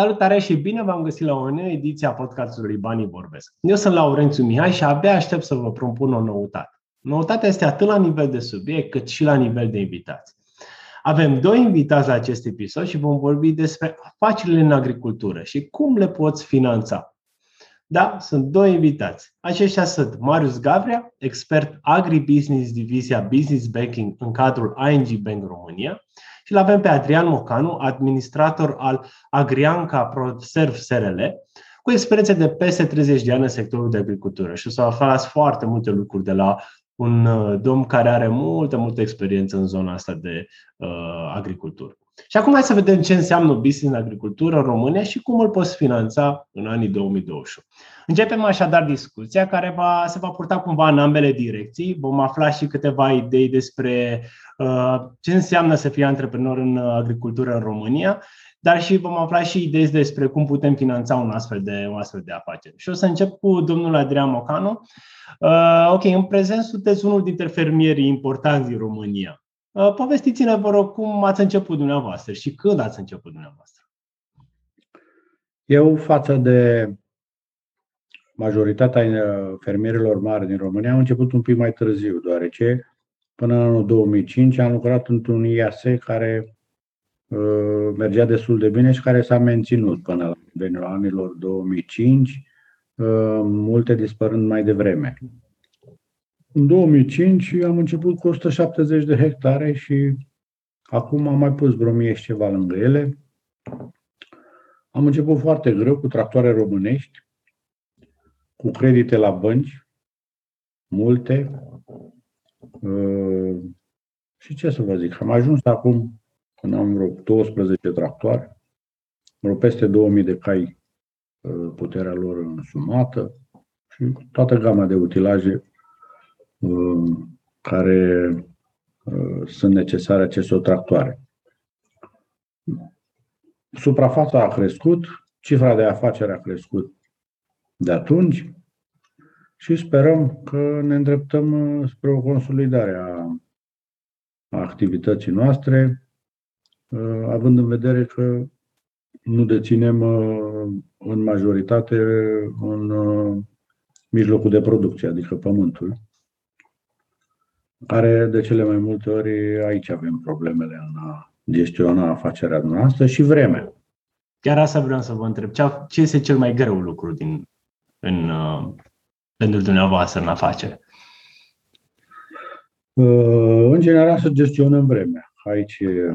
Salutare și bine v-am găsit la o nouă ediție a podcastului Banii Vorbesc. Eu sunt Laurențiu Mihai și abia aștept să vă propun o noutate. Noutatea este atât la nivel de subiect cât și la nivel de invitați. Avem doi invitați la acest episod și vom vorbi despre afacerile în agricultură și cum le poți finanța. Da, sunt doi invitați. Aceștia sunt Marius Gavria, expert agribusiness divizia Business Banking în cadrul ING Bank România și îl avem pe Adrian Mocanu, administrator al Agrianca ProServ SRL, cu experiențe de peste 30 de ani în sectorul de agricultură și o să aflați foarte multe lucruri de la un uh, domn care are multă, multă experiență în zona asta de uh, agricultură. Și acum hai să vedem ce înseamnă business în agricultură în România și cum îl poți finanța în anii 2021. Începem așadar discuția care va, se va purta cumva în ambele direcții. Vom afla și câteva idei despre uh, ce înseamnă să fii antreprenor în agricultură în România, dar și vom afla și idei despre cum putem finanța un astfel de, un astfel de afaceri. Și o să încep cu domnul Adrian Mocanu. Uh, ok, în prezent sunteți unul dintre fermierii importanți din România. Uh, povestiți-ne, vă rog, cum ați început dumneavoastră și când ați început dumneavoastră. Eu, față de majoritatea uh, fermierilor mari din România, am început un pic mai târziu, deoarece până în anul 2005 am lucrat într-un IAS care uh, mergea destul de bine și care s-a menținut până la nivelul anilor 2005, uh, multe dispărând mai devreme. În 2005 am început cu 170 de hectare și acum am mai pus vreo mie și ceva lângă ele. Am început foarte greu cu tractoare românești, cu credite la bănci, multe. Uh, și ce să vă zic, am ajuns acum, când am vreo 12 tractoare, vreo peste 2000 de cai uh, puterea lor însumată și toată gama de utilaje uh, care sunt necesare acestor tractoare. Suprafața a crescut, cifra de afaceri a crescut de atunci și sperăm că ne îndreptăm uh, spre o consolidare a, a activității noastre, uh, având în vedere că nu deținem uh, în majoritate în mijlocul de producție, adică pământul, care de cele mai multe ori aici avem problemele în a gestiona afacerea noastră și vremea. Chiar asta vreau să vă întreb. Ce este cel mai greu lucru din în, uh, pentru dumneavoastră în afacere? Uh, în general să gestionăm vremea. Aici uh,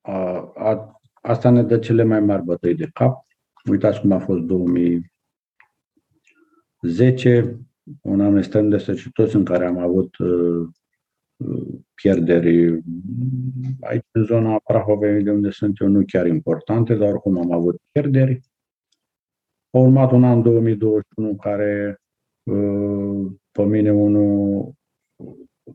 a, a, asta ne dă cele mai mari bătăi de cap. Uitați cum a fost 2010, un an extrem de săcitos în care am avut uh, pierderi aici în zona Prahovei, de unde sunt eu, nu chiar importante, dar oricum am avut pierderi. A urmat un an 2021 care uh, pe mine unul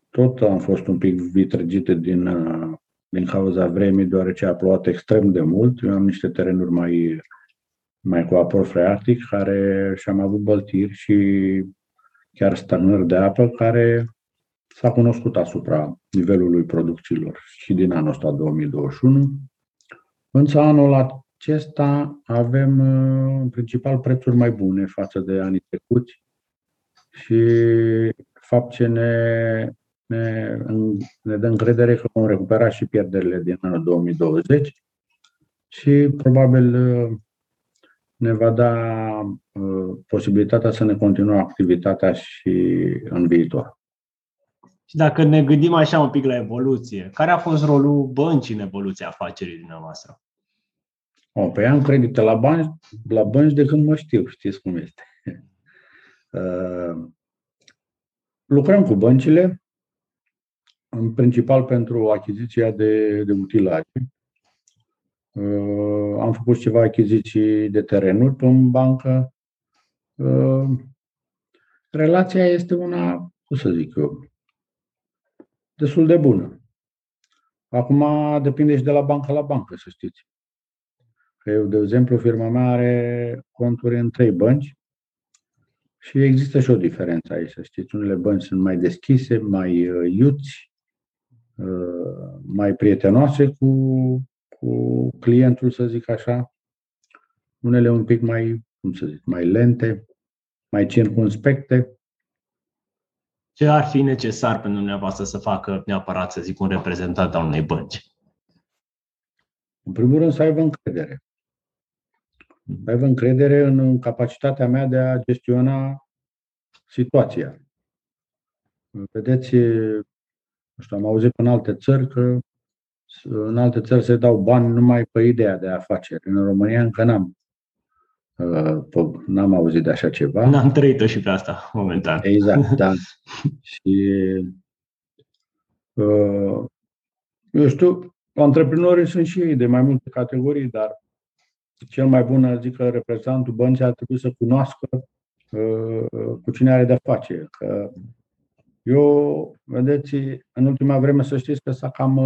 tot am fost un pic vitrăgit din, uh, din cauza vremii, deoarece a plouat extrem de mult. Eu am niște terenuri mai, mai cu aport freatic care și-am avut băltiri și chiar stagnări de apă care s-a cunoscut asupra nivelului producțiilor și din anul ăsta 2021. Însă anul acesta avem uh, în principal prețuri mai bune față de anii trecuți și fapt ce ne, ne, ne dă încredere că vom recupera și pierderile din anul 2020 și probabil uh, ne va da uh, posibilitatea să ne continuăm activitatea și în viitor. Și dacă ne gândim așa un pic la evoluție, care a fost rolul băncii în evoluția afacerii dumneavoastră? O, păi am credite la, bani, la bănci de când mă știu, știți cum este. Uh, lucrăm cu băncile, în principal pentru achiziția de, de utilaje. Uh, am făcut ceva achiziții de terenuri pe bancă. Uh, relația este una, cum să zic eu, destul de bună. Acum depinde și de la bancă la bancă, să știți. Că eu, de exemplu, firma mea are conturi în trei bănci și există și o diferență aici, să știți. Unele bănci sunt mai deschise, mai uh, iuți, mai prietenoase cu, cu clientul, să zic așa, unele un pic mai, cum să zic, mai lente, mai circunspecte. Ce ar fi necesar pentru dumneavoastră să facă neapărat, să zic, un reprezentant al unei bănci? În primul rând să aibă încredere. Să aibă încredere în capacitatea mea de a gestiona situația. Vedeți, nu știu, am auzit în alte țări că în alte țări se dau bani numai pe ideea de afaceri. În România încă n-am Uh, n-am auzit de așa ceva. N-am trăit-o și pe asta, momentan. Exact, da. și uh, eu știu, antreprenorii sunt și ei de mai multe categorii, dar cel mai bun, zic că reprezentantul băncii ar trebui să cunoască uh, cu cine are de face. Că eu, vedeți, în ultima vreme să știți că s-a cam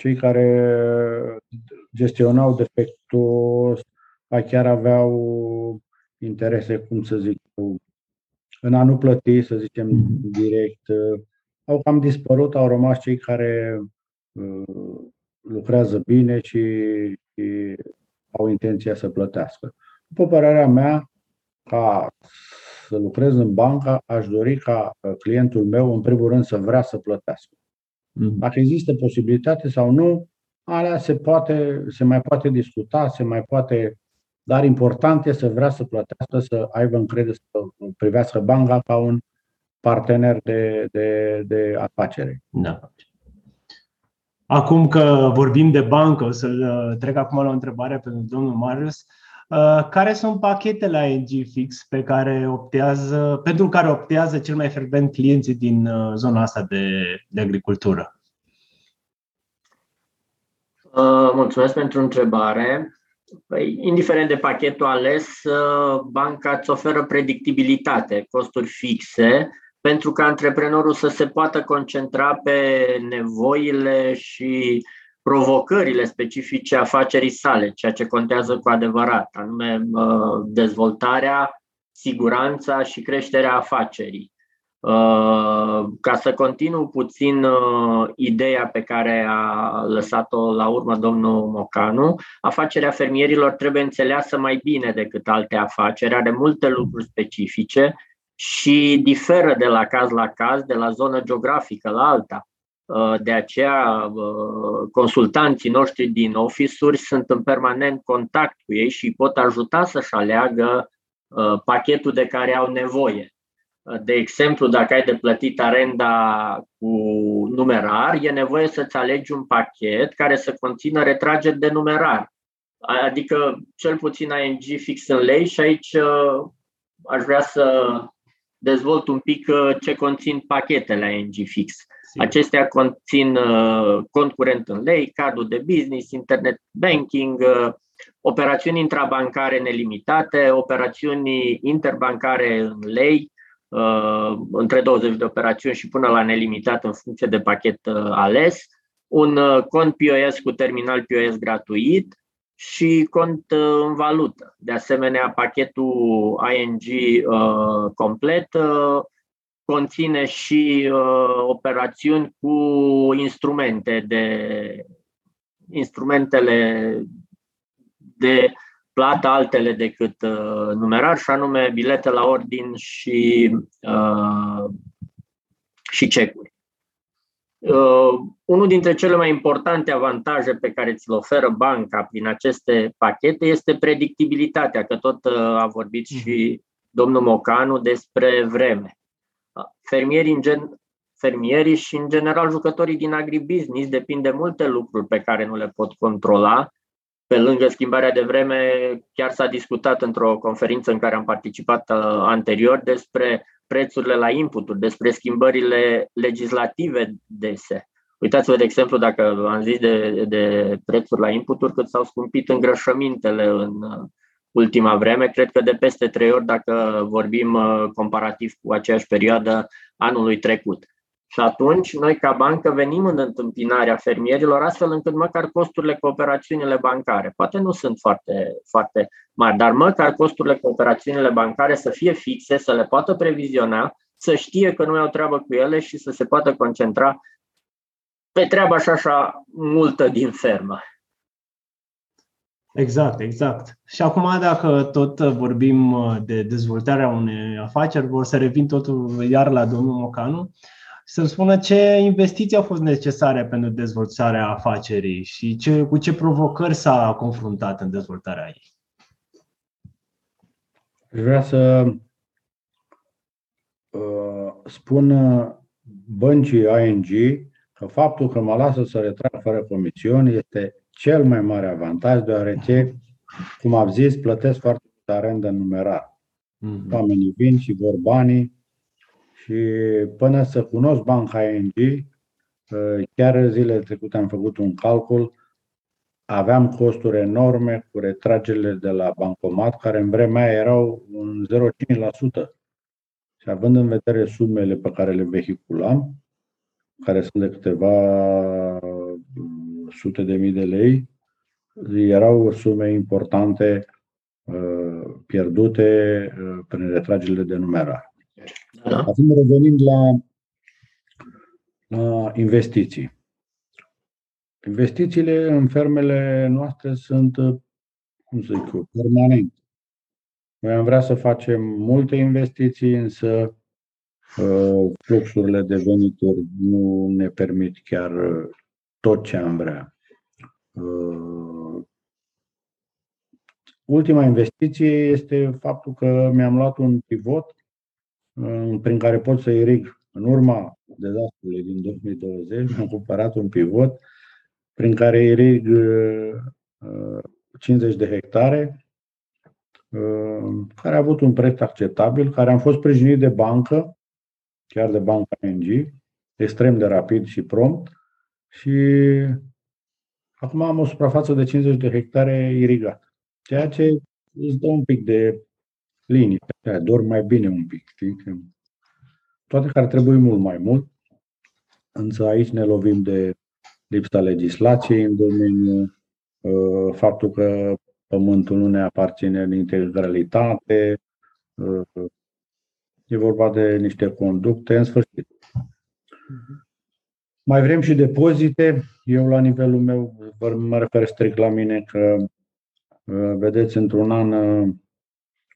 cei care gestionau defectul chiar aveau interese, cum să zic, în a nu plăti, să zicem, mhm. direct. Au cam dispărut, au rămas cei care uh, lucrează bine și, și au intenția să plătească. După părerea mea, ca să lucrez în bancă, aș dori ca uh, clientul meu, în primul rând, să vrea să plătească. Mhm. Dacă există posibilitate sau nu, alea se, poate, se mai poate discuta, se mai poate dar important este să vrea să plătească, să aibă încredere, să privească banca ca un partener de, de, de afacere. Da. Acum că vorbim de bancă, o să uh, trec acum la o întrebare pentru domnul Marius. Uh, care sunt pachetele ING Fix pe care optează, pentru care optează cel mai frecvent clienții din uh, zona asta de, de agricultură? mulțumesc pentru întrebare. Păi, indiferent de pachetul ales, uh, banca îți oferă predictibilitate, costuri fixe, pentru ca antreprenorul să se poată concentra pe nevoile și provocările specifice afacerii sale, ceea ce contează cu adevărat, anume uh, dezvoltarea, siguranța și creșterea afacerii. Uh, ca să continu puțin uh, ideea pe care a lăsat-o la urmă domnul Mocanu, afacerea fermierilor trebuie înțeleasă mai bine decât alte afaceri, are multe lucruri specifice și diferă de la caz la caz, de la zonă geografică la alta. Uh, de aceea, consultanții noștri din office-uri sunt în permanent contact cu ei și pot ajuta să-și aleagă pachetul de care au nevoie de exemplu, dacă ai de plătit arenda cu numerar, e nevoie să-ți alegi un pachet care să conțină retrageri de numerar. Adică cel puțin ING fix în lei și aici uh, aș vrea să dezvolt un pic uh, ce conțin pachetele ING fix. Acestea conțin uh, cont curent în lei, cardul de business, internet banking, operațiuni intrabancare nelimitate, operațiuni interbancare în lei, uh, între 20 de operațiuni și până la nelimitat în funcție de pachet uh, ales, un uh, cont POS cu terminal POS gratuit și cont uh, în valută. De asemenea, pachetul ING uh, complet uh, conține și uh, operațiuni cu instrumente de instrumentele de plată altele decât uh, numerar, și anume bilete la ordin și, uh, și cecuri. Uh, unul dintre cele mai importante avantaje pe care ți-l oferă banca prin aceste pachete este predictibilitatea, că tot uh, a vorbit mhm. și domnul Mocanu despre vreme. Uh, fermierii, în gen, fermierii și, în general, jucătorii din agribusiness depind de multe lucruri pe care nu le pot controla pe lângă schimbarea de vreme, chiar s-a discutat într-o conferință în care am participat uh, anterior despre prețurile la inputuri, despre schimbările legislative dese. Uitați-vă, de exemplu, dacă am zis de, de prețuri la inputuri, cât s-au scumpit îngrășămintele în uh, ultima vreme, cred că de peste trei ori dacă vorbim uh, comparativ cu aceeași perioadă anului trecut. Și atunci, noi ca bancă venim în întâmpinarea fermierilor astfel încât măcar costurile cu operațiunile bancare, poate nu sunt foarte, foarte mari, dar măcar costurile cu operațiunile bancare să fie fixe, să le poată previziona, să știe că nu au treabă cu ele și să se poată concentra pe treaba și așa multă din fermă. Exact, exact. Și acum, dacă tot vorbim de dezvoltarea unei afaceri, vor să revin totul iar la domnul Mocanu, să spună ce investiții au fost necesare pentru dezvoltarea afacerii și ce, cu ce provocări s-a confruntat în dezvoltarea ei. Vreau să uh, spun băncii ING că faptul că mă lasă să retrag fără comisiuni este cel mai mare avantaj, deoarece, cum am zis, plătesc foarte mult arendă în numerar. Mm-hmm. Oamenii vin și vor banii și până să cunosc banca ING, uh, chiar zilele trecute am făcut un calcul, aveam costuri enorme cu retragerile de la bancomat, care în vremea aia erau un 0,5%. Și având în vedere sumele pe care le vehiculam, care sunt de câteva sute de mii de lei, erau sume importante uh, pierdute uh, prin retragerile de numerar. Da. Acum revenind la, la investiții. Investițiile în fermele noastre sunt, cum să zic eu, permanente. Noi am vrea să facem multe investiții, însă uh, fluxurile de venituri nu ne permit chiar uh, tot ce am vrea. Uh, ultima investiție este faptul că mi-am luat un pivot prin care pot să irig în urma dezastrului din 2020, am cumpărat un pivot prin care irig 50 de hectare Uh, care a avut un preț acceptabil, care am fost sprijinit de bancă, chiar de banca NG, extrem de rapid și prompt și acum am o suprafață de 50 de hectare irigat, ceea ce îți dă un pic de liniște, dorm mai bine un pic. Știi? Toate care trebuie mult mai mult, însă aici ne lovim de lipsa legislației în domeniu, uh, faptul că pământul nu ne aparține în integralitate, e vorba de niște conducte, în sfârșit. Mai vrem și depozite. Eu, la nivelul meu, mă refer strict la mine că, vedeți, într-un an,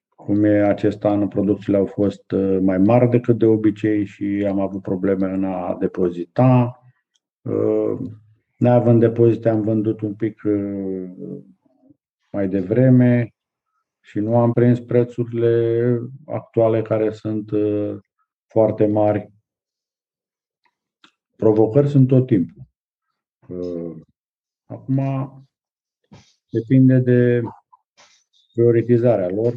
cum e acest an, producțiile au fost mai mari decât de obicei și am avut probleme în a depozita. Neavând depozite, am vândut un pic mai devreme și nu am prins prețurile actuale care sunt uh, foarte mari. Provocări sunt tot timpul. Uh, acum depinde de prioritizarea lor.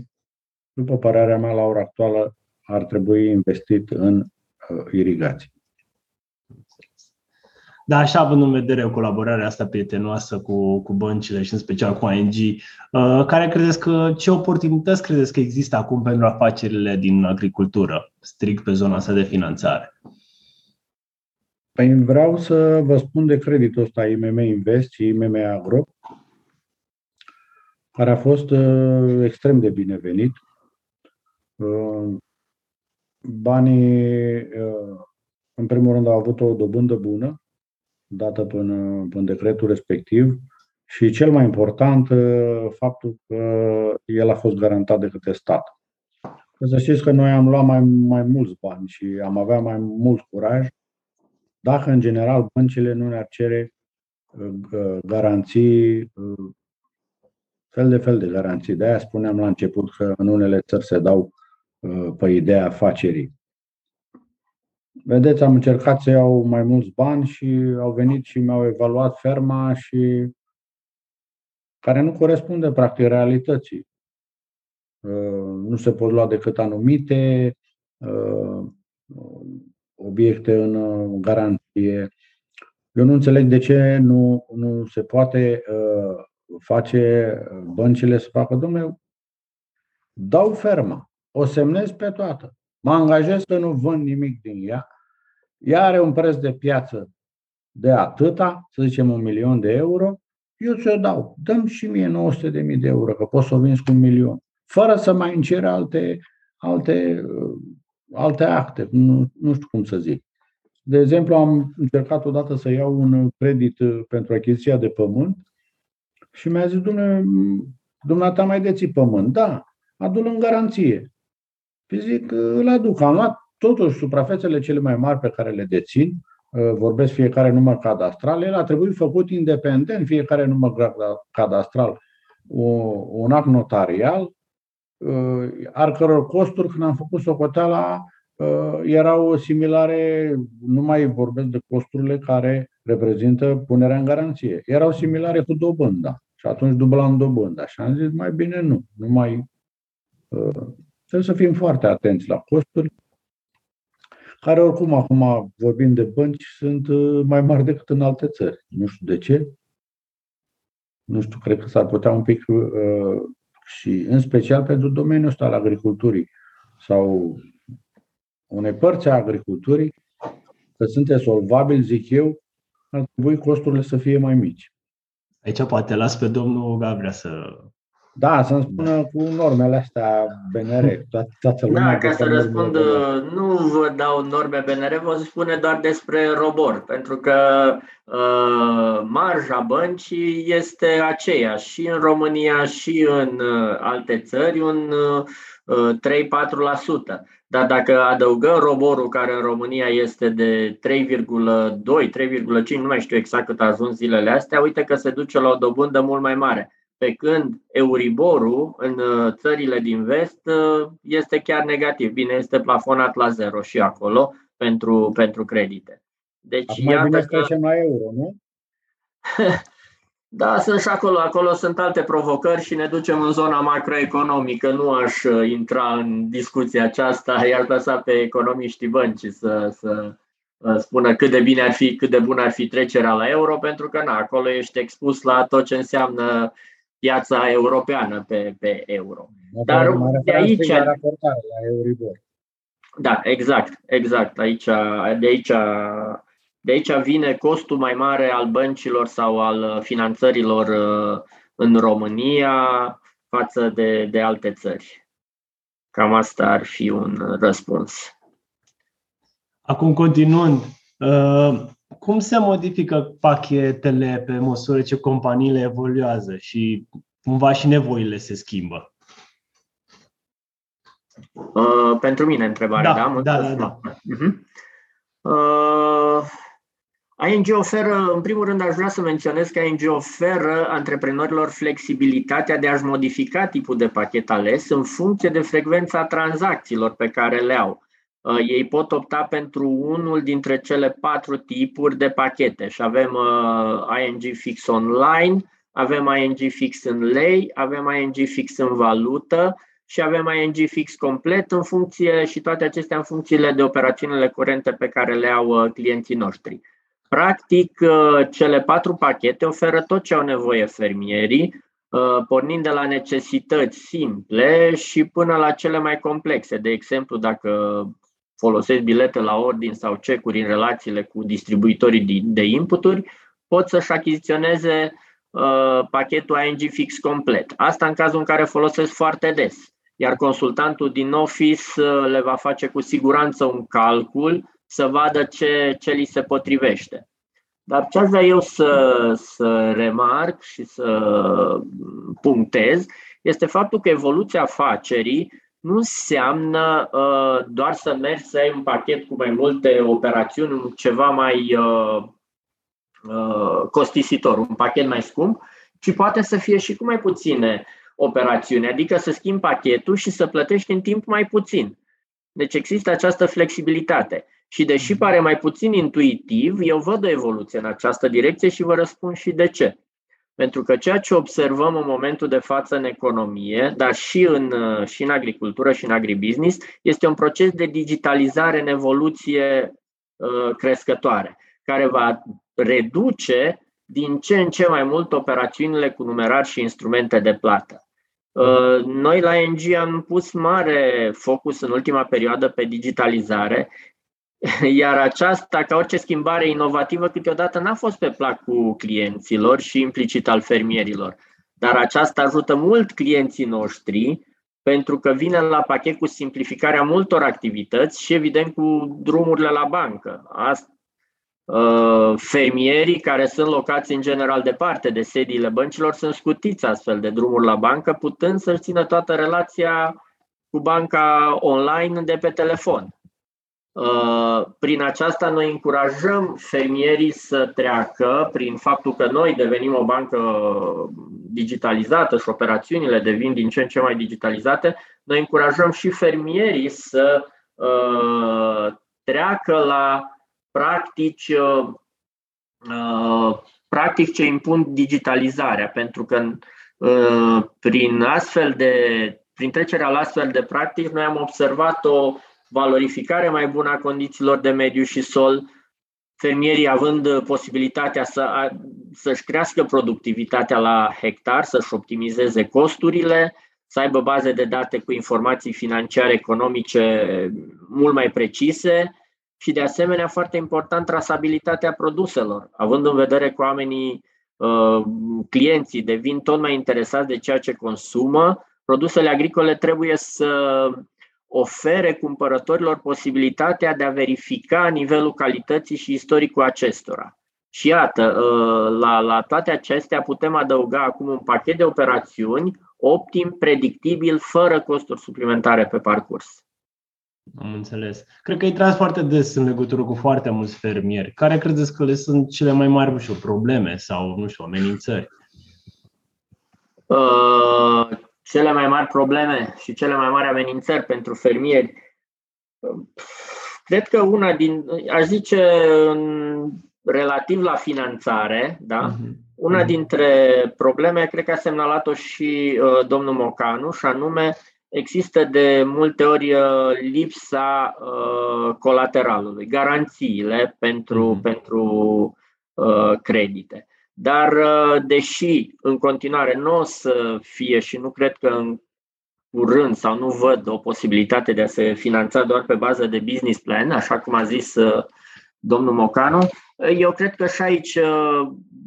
După părerea mea, la ora actuală, ar trebui investit în uh, irigații. Dar așa, având în vedere colaborarea asta prietenoasă cu, cu băncile și în special cu ING, uh, care credeți că, ce oportunități credeți că există acum pentru afacerile din agricultură, strict pe zona asta de finanțare? Păi vreau să vă spun de creditul ăsta IMM Invest și IMM Agro, care a fost uh, extrem de binevenit. Uh, banii, uh, în primul rând, au avut o dobândă bună, dată până în decretul respectiv și cel mai important, uh, faptul că el a fost garantat de către stat. Să știți că noi am luat mai, mai mulți bani și am avea mai mult curaj dacă, în general, băncile nu ne-ar cere uh, uh, garanții, fel de fel de garanții. De aia spuneam la început că în unele țări se dau pe ideea afacerii. Vedeți, am încercat să iau mai mulți bani și au venit și mi-au evaluat ferma și care nu corespunde practic realității. Uh, nu se pot lua decât anumite uh, obiecte în uh, garanție. Eu nu înțeleg de ce nu, nu se poate face băncile să facă, domnule, dau ferma, o semnez pe toată. Mă angajez că nu vând nimic din ea. Ea are un preț de piață de atâta, să zicem un milion de euro, eu ți-o dau. Dăm și mie 900 de mii de euro, că pot să o vinzi cu un milion. Fără să mai încer alte, alte, uh, alte acte, nu, nu știu cum să zic. De exemplu, am încercat odată să iau un credit pentru achiziția de pământ și mi-a zis, dumneata mai deții pământ? Da, adu-l în garanție. Și zic, îl aduc. Am luat totuși suprafețele cele mai mari pe care le dețin, vorbesc fiecare număr cadastral, el a trebuit făcut independent, fiecare număr cadastral, un act notarial, al căror costuri, când am făcut socoteala, erau similare, nu mai vorbesc de costurile care reprezintă punerea în garanție, erau similare cu dobânda. Și atunci dublam dobânda. Și am zis, mai bine nu, nu mai... Trebuie să fim foarte atenți la costuri, care oricum acum, vorbind de bănci, sunt mai mari decât în alte țări. Nu știu de ce. Nu știu, cred că s-ar putea un pic și în special pentru domeniul ăsta al agriculturii sau unei părți a agriculturii, că sunt solvabili, zic eu, ar trebui costurile să fie mai mici. Aici poate las pe domnul Gavrea să... Da, să-mi spună cu normele astea BNR. Toată, toată lumea da, ca să răspund, nu vă dau norme BNR, vă spune doar despre robor, pentru că uh, marja băncii este aceeași și în România și în uh, alte țări, un uh, 3-4%. Dar dacă adăugăm roborul care în România este de 3,2, 3,5, nu mai știu exact cât a ajuns zilele astea, uite că se duce la o dobândă mult mai mare. Pe când Euriborul în uh, țările din vest uh, este chiar negativ. Bine, este plafonat la zero și acolo pentru, pentru credite. Deci, Acum iată mai bine că... la euro, nu? Da, sunt și acolo. Acolo sunt alte provocări și ne ducem în zona macroeconomică. Nu aș uh, intra în discuția aceasta, i-ar lăsa pe economiștii băncii să, să uh, spună cât de bine ar fi, cât de bun ar fi trecerea la euro, pentru că na, acolo ești expus la tot ce înseamnă piața europeană pe, pe euro. Dar de aici. La Euribor. Da, exact, exact. Aici, de aici de aici vine costul mai mare al băncilor sau al uh, finanțărilor uh, în România față de, de alte țări. Cam asta ar fi un răspuns. Acum, continuând, uh, cum se modifică pachetele pe măsură ce companiile evoluează și cumva și nevoile se schimbă? pentru mine întrebarea, da? Da, da, da. da. Uh-huh. Uh, ING oferă, în primul rând aș vrea să menționez că ING oferă antreprenorilor flexibilitatea de a-și modifica tipul de pachet ales în funcție de frecvența tranzacțiilor pe care le au. Uh, ei pot opta pentru unul dintre cele patru tipuri de pachete și avem uh, ING Fix Online, avem ING Fix în lei, avem ING Fix în valută și avem ING Fix complet în funcție și toate acestea în funcțiile de operațiunile curente pe care le au uh, clienții noștri. Practic, uh, cele patru pachete oferă tot ce au nevoie fermierii, uh, pornind de la necesități simple și până la cele mai complexe. De exemplu, dacă folosesc bilete la ordin sau cecuri în relațiile cu distribuitorii de inputuri, pot să-și achiziționeze uh, pachetul ING fix complet. Asta în cazul în care folosesc foarte des. Iar consultantul din office le va face cu siguranță un calcul să vadă ce, ce li se potrivește. Dar ce aș vrea eu să, să remarc și să punctez este faptul că evoluția afacerii nu înseamnă uh, doar să mergi să ai un pachet cu mai multe operațiuni, ceva mai uh, uh, costisitor, un pachet mai scump, ci poate să fie și cu mai puține operațiuni, adică să schimbi pachetul și să plătești în timp mai puțin. Deci există această flexibilitate. Și deși mhm. pare mai puțin intuitiv, eu văd o evoluție în această direcție și vă răspund și de ce. Pentru că ceea ce observăm în momentul de față în economie, dar și în, și în agricultură și în agribusiness, este un proces de digitalizare în evoluție uh, crescătoare, care va reduce din ce în ce mai mult operațiunile cu numerar și instrumente de plată. Uh, noi la NG am pus mare focus în ultima perioadă pe digitalizare iar aceasta, ca orice schimbare inovativă, câteodată n-a fost pe placul clienților și implicit al fermierilor. Dar aceasta ajută mult clienții noștri pentru că vine la pachet cu simplificarea multor activități și, evident, cu drumurile la bancă. Uh, fermierii care sunt locați în general departe de sediile băncilor sunt scutiți astfel de drumuri la bancă, putând să-și țină toată relația cu banca online de pe telefon. Uh, prin aceasta noi încurajăm fermierii să treacă, prin faptul că noi devenim o bancă digitalizată și operațiunile devin din ce în ce mai digitalizate, noi încurajăm și fermierii să uh, treacă la practici, uh, uh, practic ce impun digitalizarea, pentru că uh, prin astfel de prin trecerea la astfel de practici, noi am observat o valorificare mai bună a condițiilor de mediu și sol, fermierii având posibilitatea să, să-și crească productivitatea la hectar, să-și optimizeze costurile, să aibă baze de date cu informații financiare, economice mult mai precise și, de asemenea, foarte important, trasabilitatea produselor, având în vedere că oamenii, uh, clienții devin tot mai interesați de ceea ce consumă, produsele agricole trebuie să ofere cumpărătorilor posibilitatea de a verifica nivelul calității și istoricul acestora. Și iată, uh, la, la toate acestea putem adăuga acum un pachet de operațiuni optim, predictibil, fără costuri suplimentare pe parcurs. Am înțeles. Cred că îi tras foarte des în legătură cu foarte mulți fermieri. Care credeți că le sunt cele mai mari, nu știu, probleme sau, nu știu, amenințări? Uh, cele mai mari probleme și cele mai mari amenințări pentru fermieri. Cred că una din, aș zice, relativ la finanțare, da? Uh-huh. Una mhm. dintre probleme, cred că a semnalat-o și uh, domnul Mocanu, și anume există de multe ori uh, lipsa uh, colateralului, garanțiile pentru, uh-huh. pentru uh, credite. Dar, uh, deși în continuare nu o să fie și nu cred că în curând sau nu văd o posibilitate de a se finanța doar pe bază de business plan, așa cum a zis uh, domnul Mocanu, uh, eu cred că și aici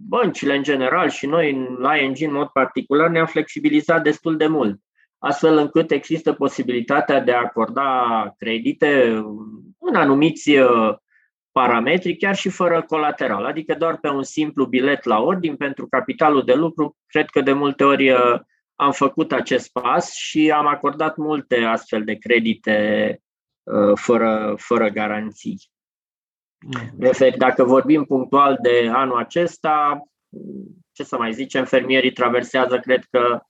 băncile în general și noi la ING în mod particular ne-am flexibilizat destul de mult, astfel încât există posibilitatea de a acorda credite în anumiți parametri, chiar și fără colateral, adică doar pe un simplu bilet la ordin pentru capitalul de lucru. Cred că de multe ori uh, am făcut acest pas și am acordat multe astfel de credite uh, fără, fără garanții. Refer, dacă vorbim punctual de anul acesta, ce să mai zicem, fermierii traversează, cred că,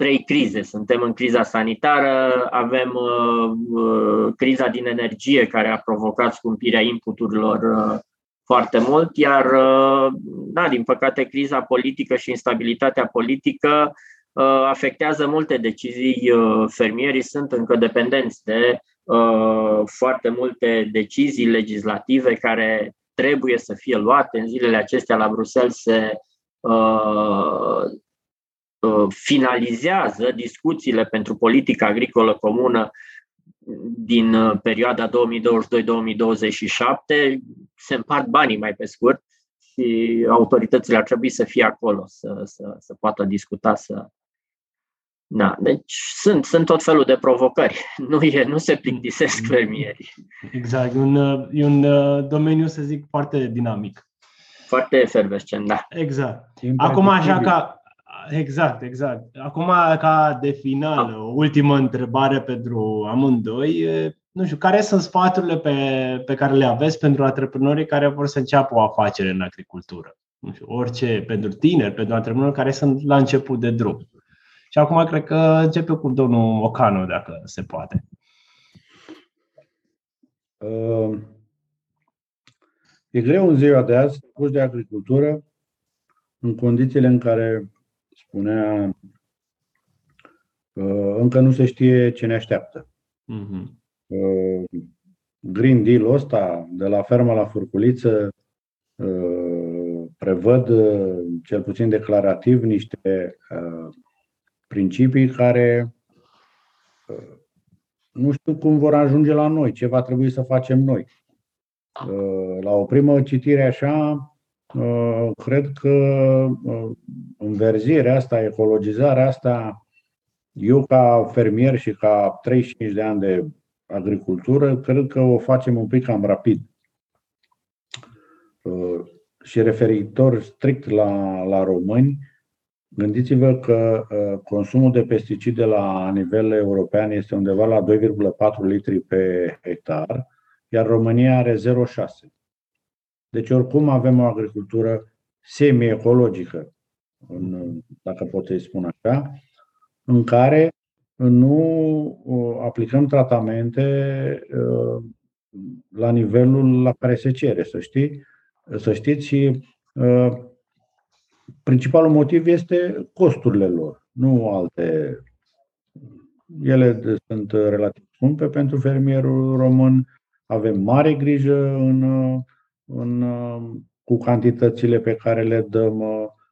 trei crize. Suntem în criza sanitară, avem uh, uh, criza din energie care a provocat scumpirea inputurilor uh, foarte mult, iar, uh, da, din păcate, criza politică și instabilitatea politică uh, afectează multe decizii. Uh, fermierii sunt încă dependenți de uh, foarte multe decizii legislative care trebuie să fie luate. În zilele acestea la Bruxelles se uh, Uh, finalizează discuțiile pentru politica agricolă comună din uh, perioada 2022-2027, se împart banii mai pe scurt și autoritățile ar trebui să fie acolo, să, să, să poată discuta, să, da, deci sunt, sunt tot felul de provocări. Nu, e, nu se plictisesc fermierii. Exact, e un, e un uh, domeniu, să zic, foarte dinamic. Foarte efervescent, da. Exact. Acum, așa ca, Exact, exact. Acum, ca de final, o ultimă întrebare pentru amândoi. Nu știu, care sunt sfaturile pe, pe care le aveți pentru antreprenorii care vor să înceapă o afacere în agricultură? Nu știu, orice, pentru tineri, pentru antreprenori care sunt la început de drum. Și acum cred că începe cu domnul Ocanu, dacă se poate. Uh, e greu în ziua de azi să de agricultură în condițiile în care spunea încă nu se știe ce ne așteaptă. Uh-huh. Green Deal-ul ăsta, de la fermă la furculiță, uh, prevăd, uh, cel puțin declarativ, niște uh, principii care nu știu cum vor ajunge la noi, ce va trebui să facem noi. La o primă citire așa, Uh, cred că uh, înverzirea asta, ecologizarea asta, eu ca fermier și ca 35 de ani de agricultură, cred că o facem un pic cam rapid. și referitor strict la, la români, gândiți-vă că consumul de pesticide la nivel european este undeva la 2,4 litri pe hectar, iar România are 0,6. Deci oricum avem o agricultură semi-ecologică, dacă pot să-i spun așa, în care nu aplicăm tratamente la nivelul la care se cere, să știi. Să știți și principalul motiv este costurile lor, nu alte. Ele sunt relativ scumpe pentru fermierul român, avem mare grijă în, în, cu cantitățile pe care le dăm,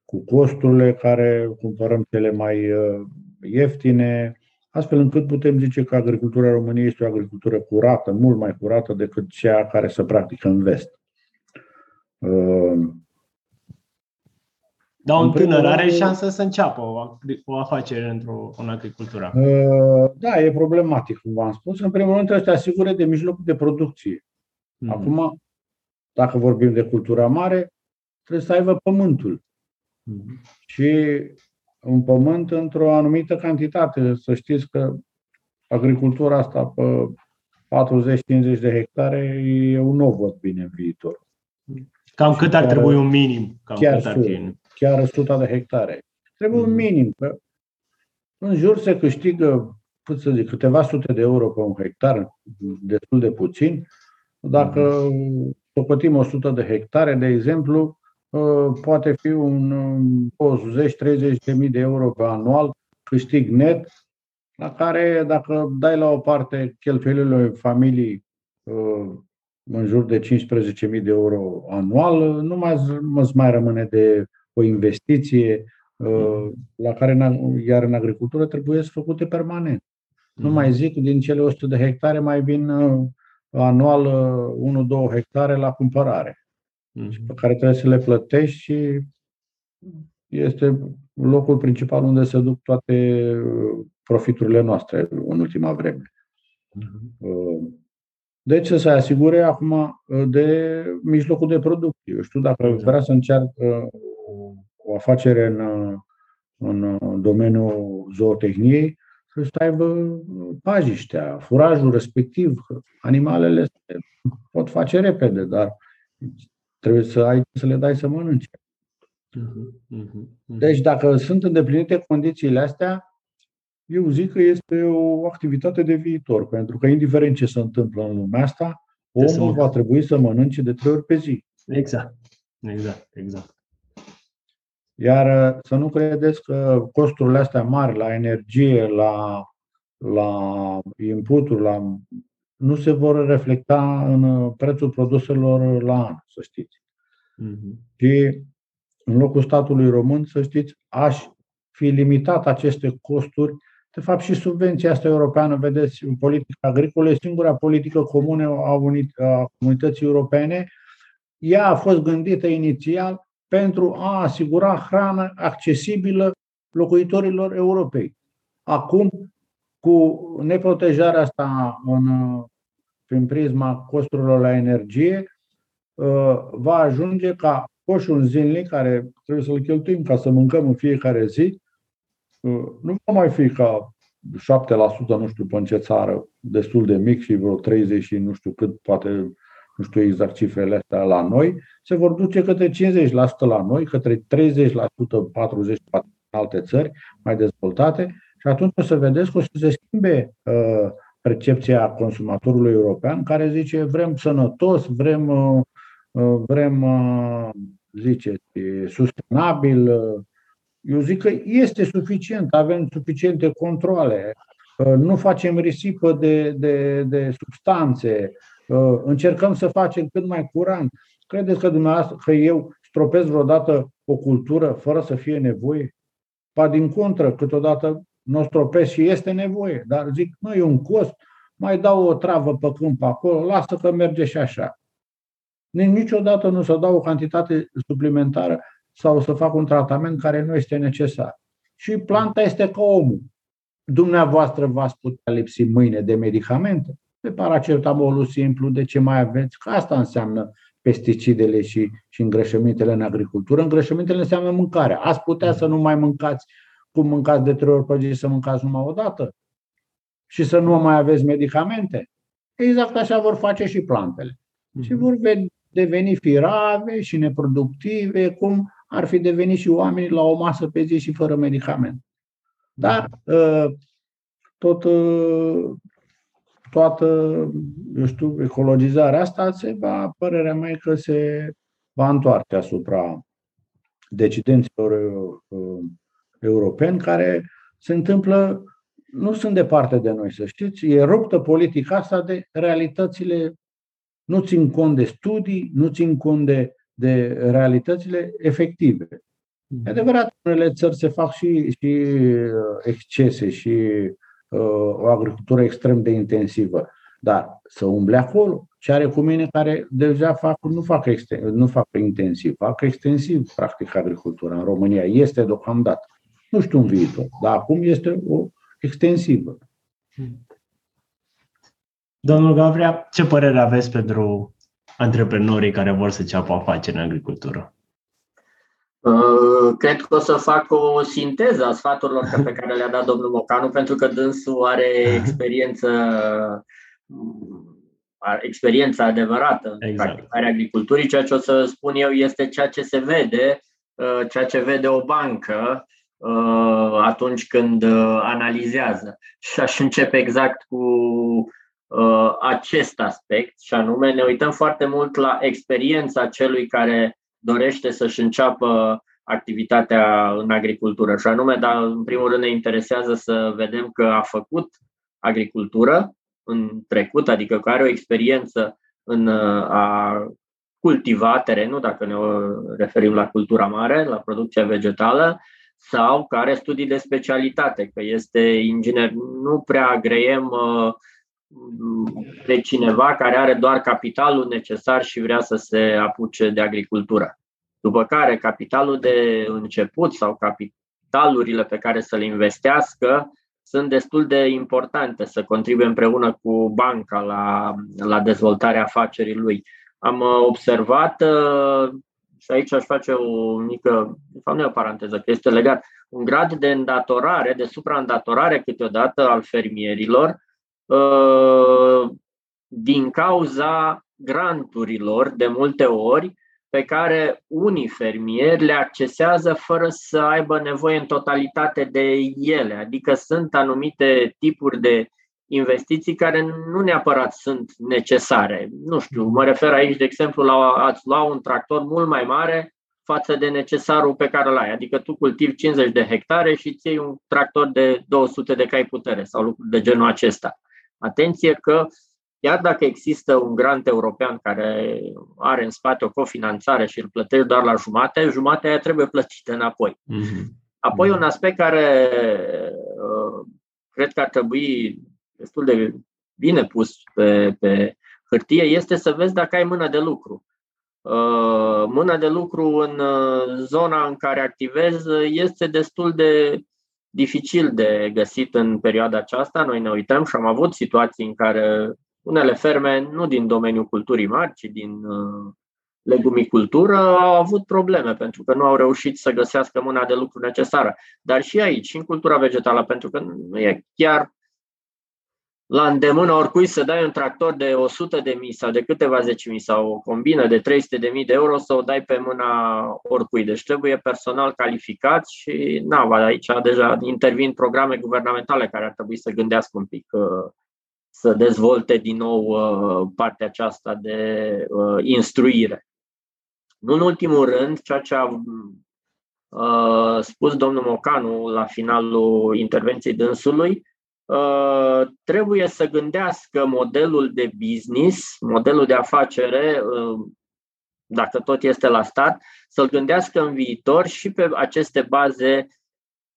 cu costurile care cumpărăm cele mai ieftine, astfel încât putem zice că agricultura României este o agricultură curată, mult mai curată decât cea care se practică în vest. Dar un tânăr are șansă să înceapă o, o afacere într-o în agricultură. Da, e problematic, cum v-am spus. În primul rând trebuie să te asigure de mijlocul de producție. Mm-hmm. Acum, dacă vorbim de cultura mare, trebuie să aibă pământul. Mm-hmm. Și un pământ într-o anumită cantitate. Să știți că agricultura asta pe 40-50 de hectare eu nu o văd bine în viitor. Cam cât ar trebui un minim? Cam chiar, cât ar trebui? chiar 100 de hectare. Trebuie mm. un minim. Că în jur se câștigă, cât să zic, câteva sute de euro pe un hectar, destul de puțin. Dacă mm. Socotim 100 de hectare, de exemplu, ă, poate fi un 20-30 de mii de euro pe anual câștig net, la care dacă dai la o parte cheltuielile familii ă, în jur de 15.000 de euro anual, nu mai, mai rămâne de o investiție uh, la care, iar în agricultură, trebuie să făcute permanent. Nu mai zic, din cele 100 de hectare mai vin uh, anual 1-2 uh, hectare la cumpărare, pe care trebuie să le plătești și este locul principal unde se duc toate profiturile noastre în ultima vreme. Deci să se asigure acum de mijlocul de producție. Eu știu dacă exact. vrea să încearcă o afacere în, în domeniul zootehniei, să aibă pajiștea, furajul respectiv. Animalele se pot face repede, dar trebuie să ai să le dai să mănânce. Mhm, mhm, mhm. Deci dacă sunt îndeplinite condițiile astea, eu zic că este o activitate de viitor, pentru că indiferent ce se întâmplă în lumea asta, omul va trebui să mănânce de trei ori pe zi. Exact. Exact, exact. Iar uh, să nu credeți că costurile astea mari la energie, la, la inputuri, la, nu se vor reflecta în uh, prețul produselor la an, să știți. Mm-hmm. Și în locul statului român, să știți, aș fi limitat aceste costuri. De fapt, și subvenția asta europeană, vedeți, în politica agricolă, e singura politică comună a, unit- a comunității europene. Ea a fost gândită inițial pentru a asigura hrană accesibilă locuitorilor Europei. Acum, cu neprotejarea asta în, prin prisma costurilor la energie, uh, va ajunge ca coșul zilnic, care trebuie să-l cheltuim ca să mâncăm în fiecare zi, uh, nu va mai fi ca 7%, nu știu pe în ce țară, destul de mic și vreo 30 și nu știu cât, poate nu știu exact cifrele astea la noi, se vor duce către 50% la noi, către 30%, 40% în alte țări mai dezvoltate și atunci o să vedeți că o să se schimbe uh, percepția consumatorului european care zice vrem sănătos, vrem, uh, uh vrem uh, zice, sustenabil. Uh, eu zic că este suficient, avem suficiente controle, uh, nu facem risipă de, de, de substanțe, Uh, încercăm să facem cât mai curant. Credeți că dumneavoastră că eu stropez vreodată o cultură fără să fie nevoie? Pa din contră, câteodată nu stropez și este nevoie, dar zic, nu, e un cost, mai dau o travă pe câmp acolo, lasă că merge și așa. Niciodată nu să dau o cantitate suplimentară sau să fac un tratament care nu este necesar. Și planta este ca omul. Dumneavoastră v-ați putea lipsi mâine de medicamente? De paracetamolul simplu, de ce mai aveți, că asta înseamnă pesticidele și, și îngrășămintele în agricultură. Îngrășămintele înseamnă mâncare. Ați putea să nu mai mâncați cum mâncați de trei ori pe zi, să mâncați numai o dată și să nu mai aveți medicamente. Exact așa vor face și plantele. Mm-hmm. Și vor deveni firave și neproductive, cum ar fi devenit și oamenii la o masă pe zi și fără medicament. Dar uh, tot, uh, toată, eu știu, ecologizarea asta se va, părerea mea că se va întoarce asupra decidenților uh, europeni care se întâmplă, nu sunt departe de noi, să știți, e ruptă politica asta de realitățile, nu țin cont de studii, nu țin cont de, de realitățile efective. Mm. E adevărat, în unele țări se fac și, și uh, excese și uh, o agricultură extrem de intensivă. Dar să umble acolo. Ce are cu mine care deja fac, nu, fac exten, nu fac intensiv, fac extensiv, practic, agricultura în România. Este deocamdată. Nu știu în viitor, dar acum este o extensivă. Domnul Gavria, ce părere aveți pentru antreprenorii care vor să ceapă afaceri în agricultură? Uh, cred că o să fac o sinteză a sfaturilor pe care le-a dat domnul Mocanu, pentru că dânsul are experiență experiența adevărată exact. în practicarea agriculturii. Ceea ce o să spun eu este ceea ce se vede, uh, ceea ce vede o bancă uh, atunci când analizează. Și aș începe exact cu acest aspect, și anume ne uităm foarte mult la experiența celui care dorește să-și înceapă activitatea în agricultură. Și anume, dar în primul rând ne interesează să vedem că a făcut agricultură în trecut, adică că are o experiență în a cultiva terenul, dacă ne referim la cultura mare, la producția vegetală, sau care studii de specialitate, că este inginer. Nu prea greiem uh, de cineva care are doar capitalul necesar și vrea să se apuce de agricultură. După care capitalul de început sau capitalurile pe care să le investească sunt destul de importante să contribuie împreună cu banca la, la dezvoltarea afacerii lui. Am uh, observat, uh, și aici aș face o mică, de fapt nu e o paranteză, că este legat, un grad de îndatorare, de supraîndatorare câteodată al fermierilor, Uh, din cauza granturilor de multe ori pe care unii fermieri le accesează fără să aibă nevoie în totalitate de ele. Adică sunt anumite tipuri de investiții care nu neapărat sunt necesare. Nu știu, mă refer aici, de exemplu, la a-ți lua un tractor mult mai mare față de necesarul pe care îl ai. Adică tu cultivi 50 de hectare și îți iei un tractor de 200 de cai putere sau lucruri de genul acesta. Atenție că chiar dacă există un grant european care are în spate o cofinanțare și îl plătești doar la jumate, jumatea aia trebuie plătită înapoi. Mm-hmm. Apoi un aspect care uh, cred că ar trebui destul de bine pus pe, pe hârtie este să vezi dacă ai mână de lucru. Uh, mâna de lucru în uh, zona în care activezi este destul de dificil de găsit în perioada aceasta. Noi ne uităm și am avut situații în care unele ferme, nu din domeniul culturii mari, ci din uh, legumicultură, au avut probleme pentru că nu au reușit să găsească mâna de lucru necesară. Dar și aici, și în cultura vegetală, pentru că nu e chiar la îndemână oricui să dai un tractor de 100 de mii sau de câteva zeci mii sau o combină de 300 de mii de euro să o dai pe mâna oricui. Deci trebuie personal calificat și na, aici deja intervin programe guvernamentale care ar trebui să gândească un pic uh, să dezvolte din nou uh, partea aceasta de uh, instruire. Nu în ultimul rând, ceea ce a spus domnul Mocanu la finalul intervenției dânsului, Uh, trebuie să gândească modelul de business, modelul de afacere, uh, dacă tot este la start, să-l gândească în viitor și pe aceste baze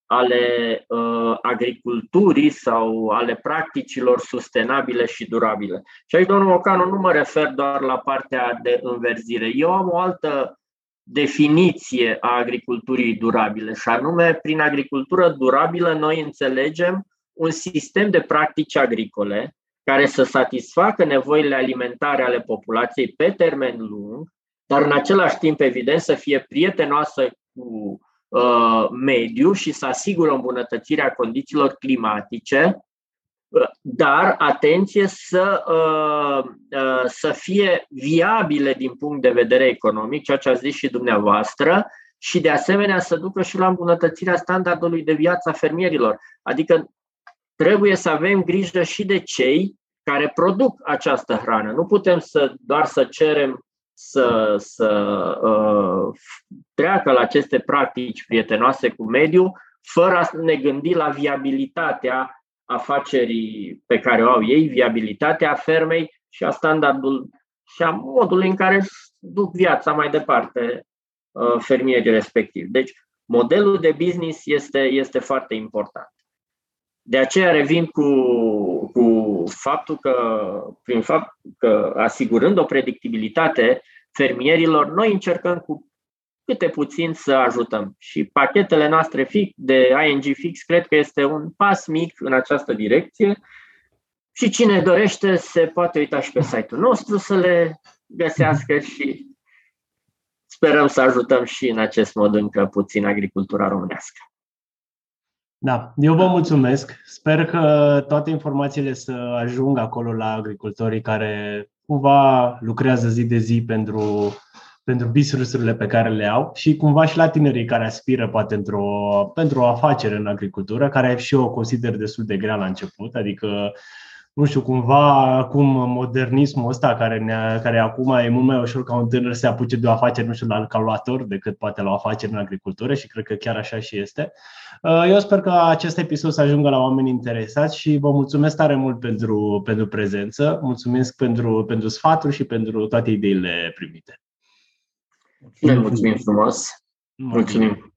ale uh, agriculturii sau ale practicilor sustenabile și durabile. Și aici, domnul Mocanu, nu mă refer doar la partea de înverzire. Eu am o altă definiție a agriculturii durabile și anume, prin agricultură durabilă noi înțelegem un sistem de practici agricole care să satisfacă nevoile alimentare ale populației pe termen lung, dar în același timp, evident, să fie prietenoasă cu uh, mediu și să asigură îmbunătățirea condițiilor climatice, uh, dar, atenție, să, uh, uh, să fie viabile din punct de vedere economic, ceea ce a zis și dumneavoastră, și de asemenea să ducă și la îmbunătățirea standardului de viață a fermierilor. Adică trebuie să avem grijă și de cei care produc această hrană. Nu putem să doar să cerem să, să uh, treacă la aceste practici prietenoase cu mediul, fără a ne gândi la viabilitatea afacerii pe care o au ei, viabilitatea fermei și a standardul și a modului în care duc viața mai departe uh, fermierii respectivi. Deci, modelul de business este, este foarte important. De aceea revin cu, cu faptul că, prin fapt că asigurând o predictibilitate fermierilor, noi încercăm cu câte puțin să ajutăm. Și pachetele noastre fix, de ING Fix cred că este un pas mic în această direcție și cine dorește se poate uita și pe site-ul nostru să le găsească și sperăm să ajutăm și în acest mod încă puțin agricultura românească. Da, eu vă mulțumesc. Sper că toate informațiile să ajungă acolo la agricultorii care cumva lucrează zi de zi pentru, pentru business-urile pe care le au și cumva și la tinerii care aspiră poate într-o, pentru o afacere în agricultură, care și eu o consider destul de grea la început, adică nu știu, cumva acum modernismul ăsta care, ne care acum e mult mai ușor ca un tânăr să se apuce de o afacere, nu știu, la calculator decât poate la o afacere în agricultură și cred că chiar așa și este. Uh, eu sper că acest episod să ajungă la oameni interesați și vă mulțumesc tare mult pentru, pentru prezență, mulțumesc pentru, pentru sfaturi și pentru toate ideile primite. Mulțumim frumos! Mulțumim!